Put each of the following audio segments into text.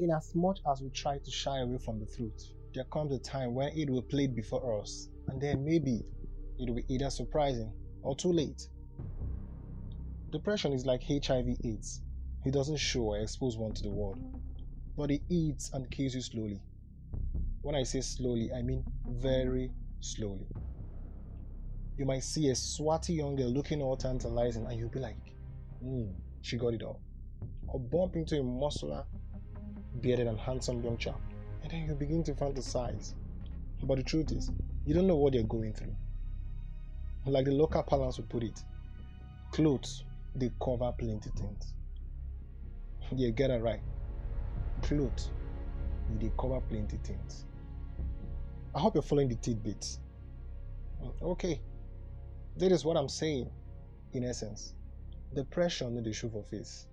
in as much as we try to shy away from the truth, there comes a time when it will play before us, and then maybe it will be either surprising or too late. Depression is like HIV/AIDS. It doesn't show or expose one to the world, but it eats and kills you slowly. When I say slowly, I mean very slowly. You might see a swatty young girl looking all tantalizing, and you'll be like, hmm, she got it all. Or bump into a muscular, bearded, and handsome young chap, and then you begin to fantasize. But the truth is, you don't know what they're going through. Like the local parlance would put it, clothes, they cover plenty things. Yeah, get it right. Clothes, they cover plenty things. I hope you're following the tidbits. Okay, that is what I'm saying, in essence. Depression no dey show for face.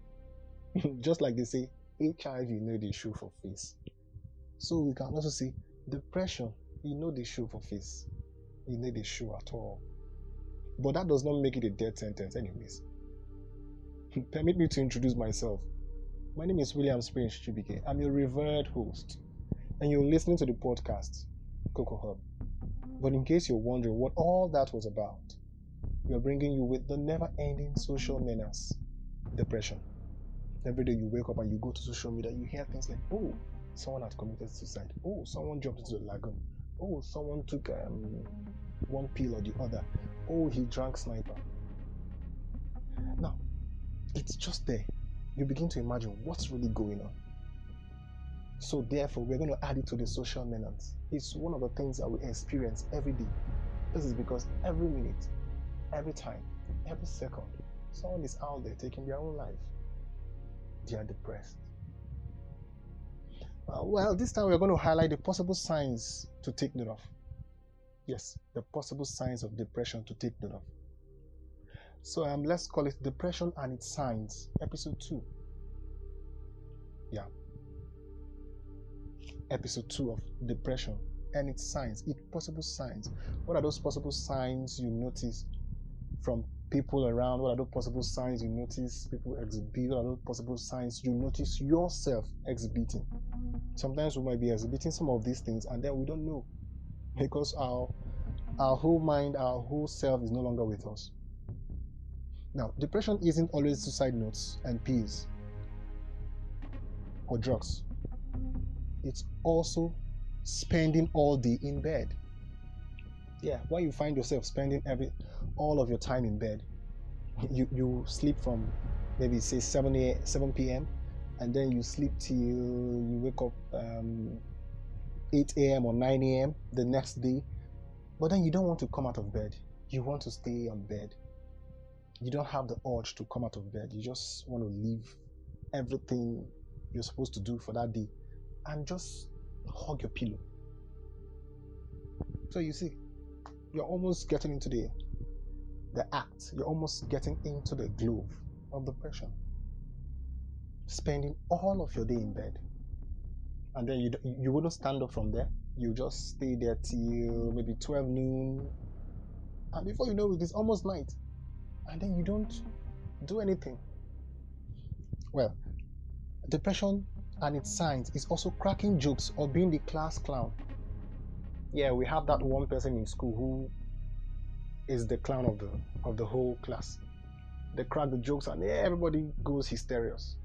Just like they say, HIV no dey show for face. So we can also say depression you no dey show for face. You no dey show at all. But that does not make it a death sentence, anyways. Hmm, permit me to introduce myself. My name is William Spring Chibike. I'm your revered host, and you're listening to the podcast Coco Hub. But in case you're wondering what all that was about, we are bringing you with the never ending social menace depression. Every day you wake up and you go to social media, you hear things like, oh, someone had committed suicide. Oh, someone jumped into the lagoon. Oh, someone took um, one pill or the other. Oh, he drank sniper. Now, it's just there. You begin to imagine what's really going on. So, therefore, we're going to add it to the social menace. It's one of the things that we experience every day. This is because every minute, every time, every second, someone is out there taking their own life. They are depressed. Uh, well, this time we're going to highlight the possible signs to take note of. Yes, the possible signs of depression to take note of. So um, let's call it Depression and its Signs, Episode 2. Yeah. Episode 2 of Depression and its Signs, its possible signs. What are those possible signs you notice from people around? What are those possible signs you notice people exhibit? What are those possible signs you notice yourself exhibiting? Sometimes we might be exhibiting some of these things and then we don't know because our our whole mind, our whole self is no longer with us. Now, depression isn't always suicide notes and pills or drugs. It's also spending all day in bed. Yeah, why you find yourself spending every all of your time in bed, you you sleep from maybe say 7 a, 7 p.m. and then you sleep till you wake up um, 8 a.m. or 9 a.m. the next day, but then you don't want to come out of bed. You want to stay on bed. You don't have the urge to come out of bed. You just want to leave everything you're supposed to do for that day and just hug your pillow. So you see, you're almost getting into the the act. You're almost getting into the glove of depression. Spending all of your day in bed, and then you you wouldn't stand up from there. You just stay there till maybe 12 noon, and before you know it, it's almost night, and then you don't do anything. Well, depression and its signs is also cracking jokes or being the class clown. Yeah, we have that one person in school who is the clown of the of the whole class. They crack the jokes and everybody goes hysterious.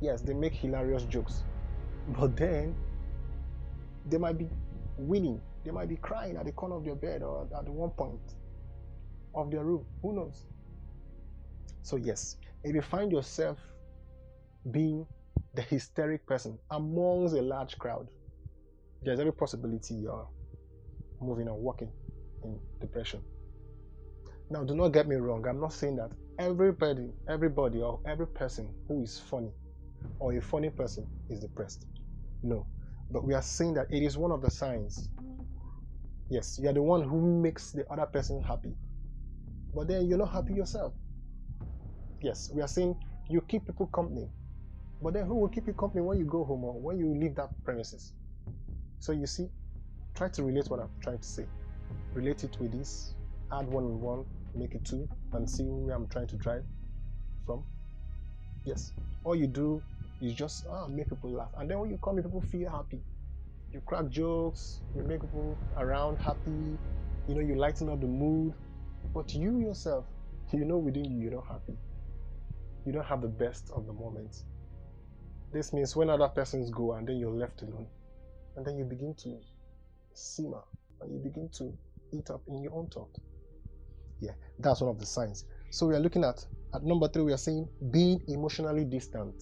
Yes, they make hilarious jokes. But then they might be winning. They might be crying at the corner of their bed or at one point of their room. Who knows? So yes, if you find yourself being the hysteric person amongst a large crowd, there's every possibility you're moving or walking in depression. Now, do not get me wrong. I'm not saying that everybody, everybody, or every person who is funny or a funny person is depressed. No, but we are saying that it is one of the signs. Yes, you are the one who makes the other person happy, but then you're not happy yourself. Yes, we are saying you keep people company, but then who will keep you company when you go home or when you leave that premises? So you see, try to relate what I'm trying to say. Relate it with this, add one and one, make it two, and see where I'm trying to drive from. Yes. All you do is just ah, make people laugh. And then when you come, people feel happy. You crack jokes, you make people around happy, you know, you lighten up the mood. But you yourself, you know within you, you're not happy. You don't have the best of the moment. This means when other persons go and then you're left alone, and then you begin to simmer and you begin to eat up in your own thought. Yeah, that's one of the signs. So we are looking at at number three, we are saying being emotionally distant.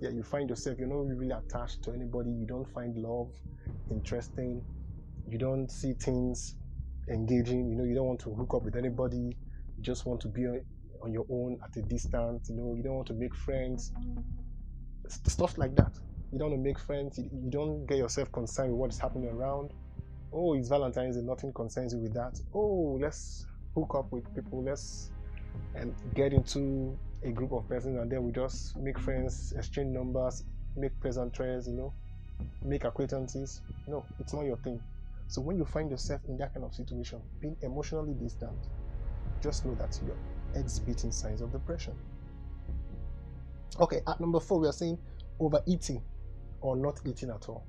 Yeah, you find yourself, you're not really attached to anybody, you don't find love interesting, you don't see things engaging, you know, you don't want to hook up with anybody, you just want to be on your own at a distance, you know, you don't want to make friends, stuff like that. You don't make friends, you, you don't get yourself concerned with what is happening around. Oh, it's Valentine's Day, nothing concerns you with that. Oh, let's hook up with people, let's and get into a group of persons and then we just make friends, exchange numbers, make pleasantries, you know, make acquaintances. No, it's not your thing. So when you find yourself in that kind of situation, being emotionally distant, just know that you're exhibiting signs of depression. Okay, at number four, we are saying overeating or not eating at all.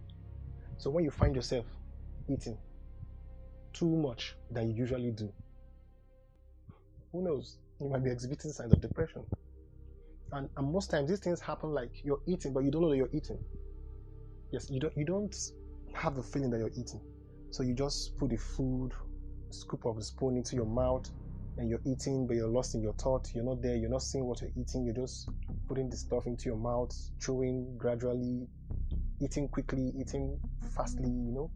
So when you find yourself eating too much than you usually do, who knows? You might be exhibiting signs of depression. And, and most times these things happen like you're eating, but you don't know that you're eating. Yes, you don't you don't have the feeling that you're eating. So you just put the food, scoop of the spoon into your mouth, and you're eating, but you're lost in your thought. You're not there. You're not seeing what you're eating. You're just putting the stuff into your mouth, chewing gradually, eating quickly, eating fastly. You know.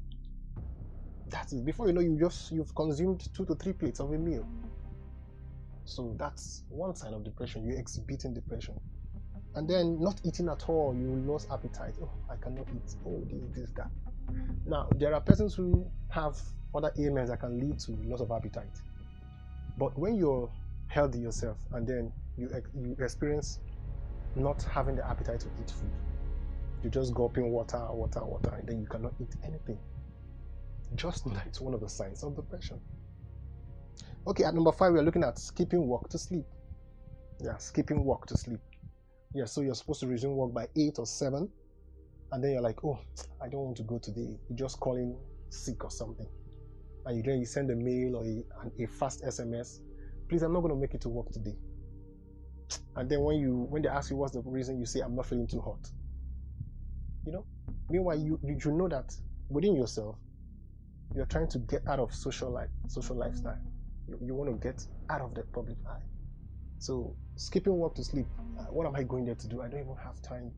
That's it. Before you know, you just you've consumed two to three plates of a meal. So that's one sign of depression. You're exhibiting depression. And then not eating at all, you lose appetite. Oh, I cannot eat. Oh, this, this, that. Now, there are persons who have other ailments that can lead to loss of appetite. But when you're healthy yourself and then you, you experience not having the appetite to eat food, you just gulping water, water, water, and then you cannot eat anything. Just know that it's one of the signs of depression. Okay, at number five, we are looking at skipping work to sleep. Yeah, skipping work to sleep. Yeah, so you're supposed to resume work by eight or seven, and then you're like, oh, I don't want to go today. You just call in sick or something, and you then you send a mail or a, a fast SMS. Please, I'm not going to make it to work today. And then when you when they ask you what's the reason, you say I'm not feeling too hot. You know. Meanwhile, you you, you know that within yourself, you're trying to get out of social life, social lifestyle you, you want to get out of the public eye. So skipping work to sleep, uh, what am I going there to do? I don't even have time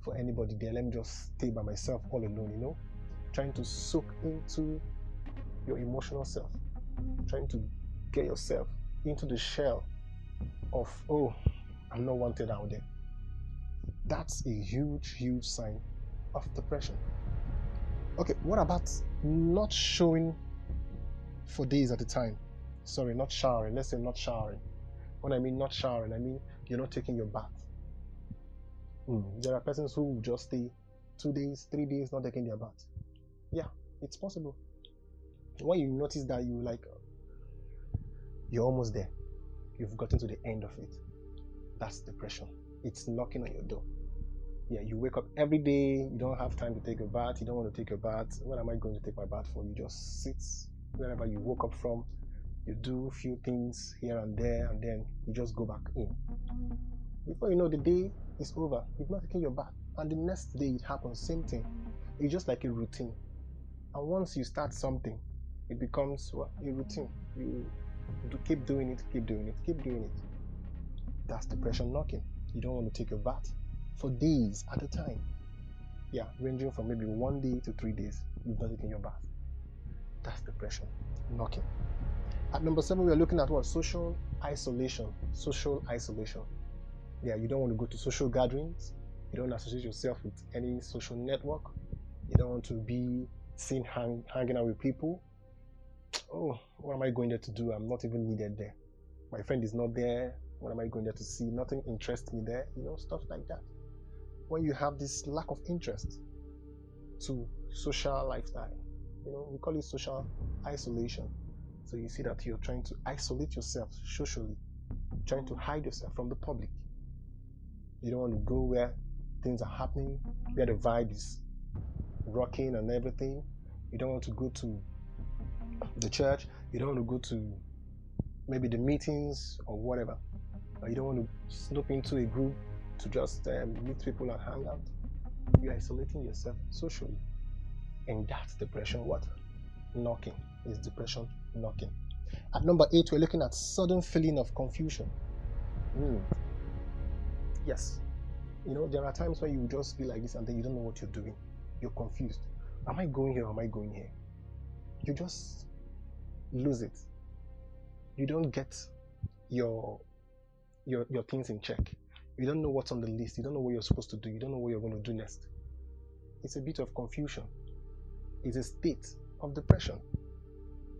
for anybody there. Let me just stay by myself all alone, you know? Trying to soak into your emotional self, trying to get yourself into the shell of, oh, I'm not wanted out there. That's a huge, huge sign of depression. Okay, what about not showing for days at a time? sorry, not showering. Let's say not showering. When I mean not showering, I mean you're not taking your bath. Mm. There are persons who just stay two days, three days not taking their bath. Yeah, it's possible. When you notice that you like, you're almost there, you've gotten to the end of it. That's depression. It's knocking on your door. Yeah, you wake up every day, you don't have time to take a bath, you don't want to take a bath. What am I going to take my bath for? You just sit wherever you woke up from, you do a few things here and there, and then you just go back in. Before you know, the day is over. You've not taken your bath, and the next day it happens. Same thing. It's just like a routine. And once you start something, it becomes well, a routine. You keep doing it, keep doing it, keep doing it. That's depression knocking. You don't want to take a bath for days at a time. Yeah, ranging from maybe one day to three days, you've not taken your bath. That's depression knocking. At number seven, we are looking at what? Social isolation. Social isolation. Yeah, you don't want to go to social gatherings. You don't associate yourself with any social network. You don't want to be seen hang, hanging out with people. Oh, what am I going there to do? I'm not even needed there. My friend is not there. What am I going there to see? Nothing interests me there. You know, stuff like that. When you have this lack of interest to social lifestyle, you know, we call it social isolation so you see that you're trying to isolate yourself socially, trying to hide yourself from the public. You don't want to go where things are happening, where the vibe is rocking and everything. You don't want to go to the church, you don't want to go to maybe the meetings or whatever. You don't want to snoop into a group to just um, meet people and hang out. You're isolating yourself socially. And that's depression. What? Knocking. Is depression knocking. At number eight, we're looking at sudden feeling of confusion. Mm. Yes. You know, there are times where you just feel like this and then you don't know what you're doing. You're confused. Am I going here? Am I going here? You just lose it. You don't get your your your things in check. You don't know what's on the list. You don't know what you're supposed to do. You don't know what you're going to do next. It's a bit of confusion. It's a state of depression.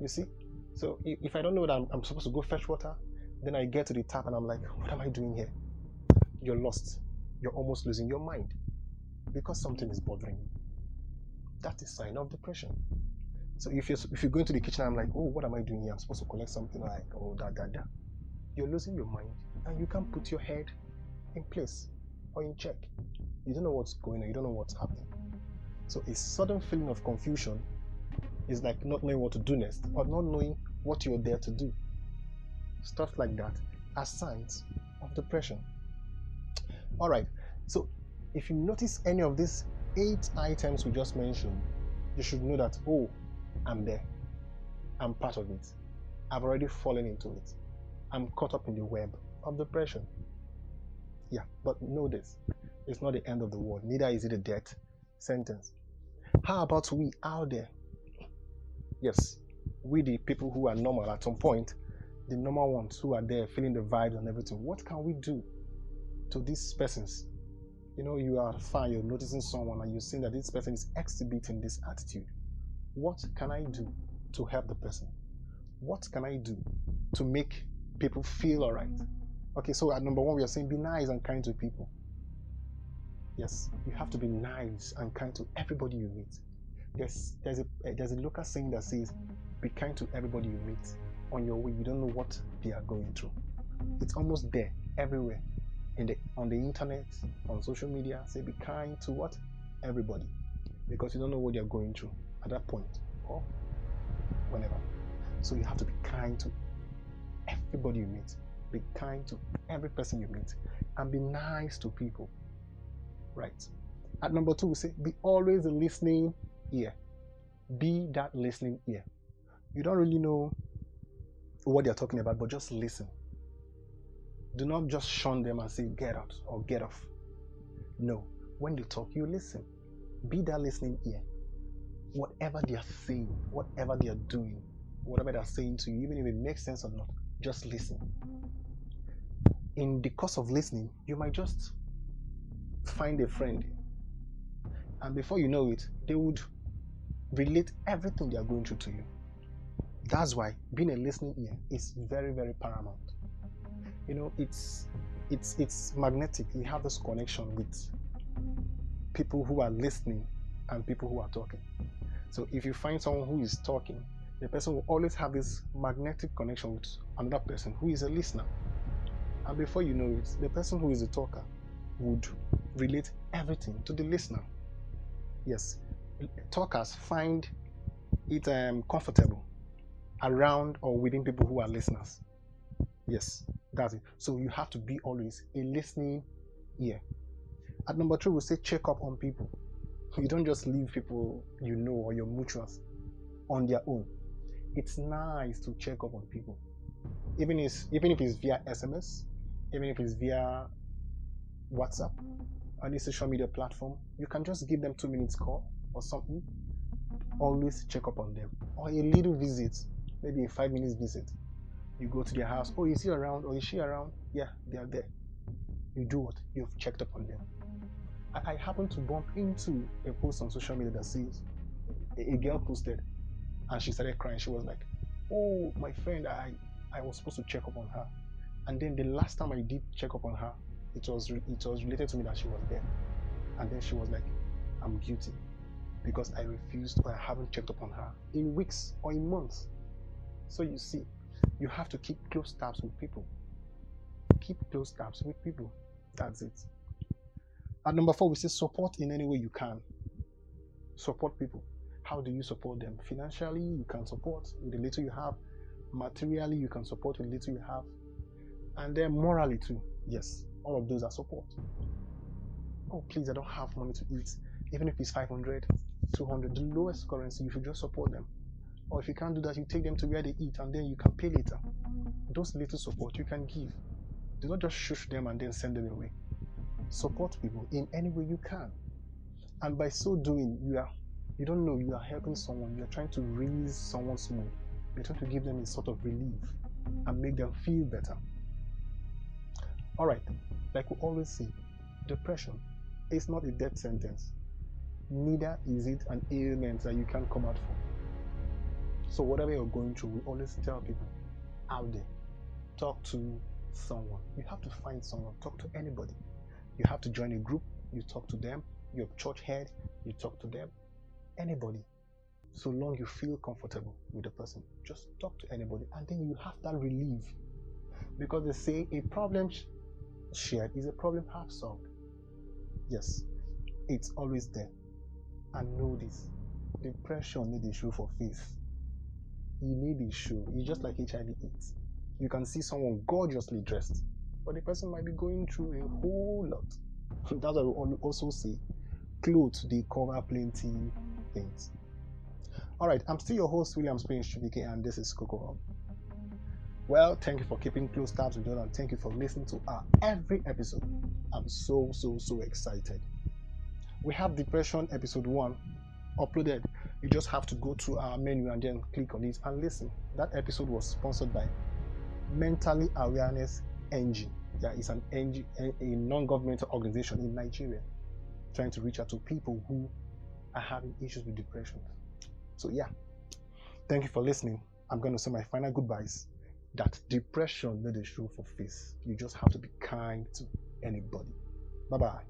You see? So if I don't know that I'm, I'm supposed to go fetch water, then I get to the tap and I'm like, what am I doing here? You're lost. You're almost losing your mind because something is bothering you. That is sign of depression. So if you're if you go into the kitchen, I'm like, oh, what am I doing here? I'm supposed to collect something like, oh, da da da. You're losing your mind, and you can't put your head in place or in check. You don't know what's going on. You don't know what's happening. So a sudden feeling of confusion is like not knowing what to do next or not knowing what you're there to do. Stuff like that are signs of depression. All right. So if you notice any of these eight items we just mentioned, you should know that, oh, I'm there. I'm part of it. I've already fallen into it. I'm caught up in the web of depression. Yeah, but know this it's not the end of the world, neither is it a death sentence. How about we out there? Yes, we, the people who are normal at some point, the normal ones who are there feeling the vibes and everything, what can we do to these persons you know, you are fine, you're noticing someone and you're seeing that this person is exhibiting this attitude. What can I do to help the person? What can I do to make people feel all right? Okay, so at number one, we are saying be nice and kind to people. Yes, you have to be nice and kind to everybody you meet. There's there's a eh, there's a local saying that says, "Be kind to everybody you meet." On your way, you don't know what they are going through. It's almost there everywhere in the on the internet, on social media, say be kind to what? Everybody. Because you don't know what they're going through at that point or whenever. So you have to be kind to everybody you meet. Be kind to every person you meet. And be nice to people. Right. At number two, we say be always a listening ear. Be that listening ear. You don't really know what they're talking about, but just listen do not just shun them and say, get out or get off. No. When they talk, you listen. Be that listening ear. Whatever they are saying, whatever they are doing, whatever they're saying to you, even if it makes sense or not, just listen. In the course of listening, you might just find a friend. And before you know it, they would relate everything they are going through to you. That's why being a listening ear is very, very paramount you know it's it's it's magnetic you have this connection with people who are listening and people who are talking so if you find someone who is talking the person will always have this magnetic connection with another person who is a listener and before you know it the person who is a talker would relate everything to the listener yes talkers find it um, comfortable around or within people who are listeners yes that's it. So you have to be always a listening ear. At number three, we say check up on people. You don't just leave people you know or your mutuals on their own. It's nice to check up on people, even if even if it's via SMS, even if it's via WhatsApp, any social media platform. You can just give them two minutes call or something. Always check up on them or a little visit, maybe a five minutes visit you go to their house. Oh, is he around? Or is she around? Yeah, they are there. You do what? You've checked up on them. I, I happened to bump into a post on social media that says a, a girl posted and she started crying. She was like, Oh, my friend, I, I was supposed to check up on her. And then the last time I did check up on her, it was it was related to me that she was there. And then she was like, I'm guilty because I refused or I haven't checked up on her in weeks or in months. So you see, you have to keep close tabs with people. Keep close tabs with people. That's it. At number four, we say support in any way you can. Support people. How do you support them? Financially, you can support with the little you have. Materially, you can support with the little you have. And then morally, too. Yes, all of those are support. Oh, please, I don't have money to eat. Even if it's 500, 200, the lowest currency, you should just support them. Or if you can't do that, you take them to where they eat and then you can pay later. Those little support you can give. Do not just shush them and then send them away. Support people in any way you can. And by so doing, you are you don't know you are helping someone, you are trying to raise someone's mood. You're trying to give them a sort of relief and make them feel better. Alright, like we always say, depression is not a death sentence. Neither is it an ailment that you can't come out from. So whatever you're going through, we always tell people out there, talk to someone. You have to find someone, talk to anybody. You have to join a group, you talk to them. Your church head, you talk to them. Anybody. So long you feel comfortable with the person, just talk to anybody, and then you have that relief. Because they say a problem shared is a problem half solved. Yes, it's always there. And know this depression need a show for face you need a show. It's just like HIV AIDS. You can see someone gorgeously dressed, but the person might be going through a whole lot. That's why we also say clothes they cover plenty things. Alright, I'm still your host, William Springs Chubike, and this is Coco Well, thank you for keeping close tabs with us and thank you for listening to our every episode. I'm so so so excited. We have Depression episode 1 uploaded you just have to go through our menu and then click on it and listen. That episode was sponsored by Mentally Awareness Engine. Yeah, it's an NG, a non-governmental organization in Nigeria trying to reach out to people who are having issues with depression. So yeah, thank you for listening. I'm going to say my final goodbyes. That depression not a show for face. You just have to be kind to anybody. Bye bye.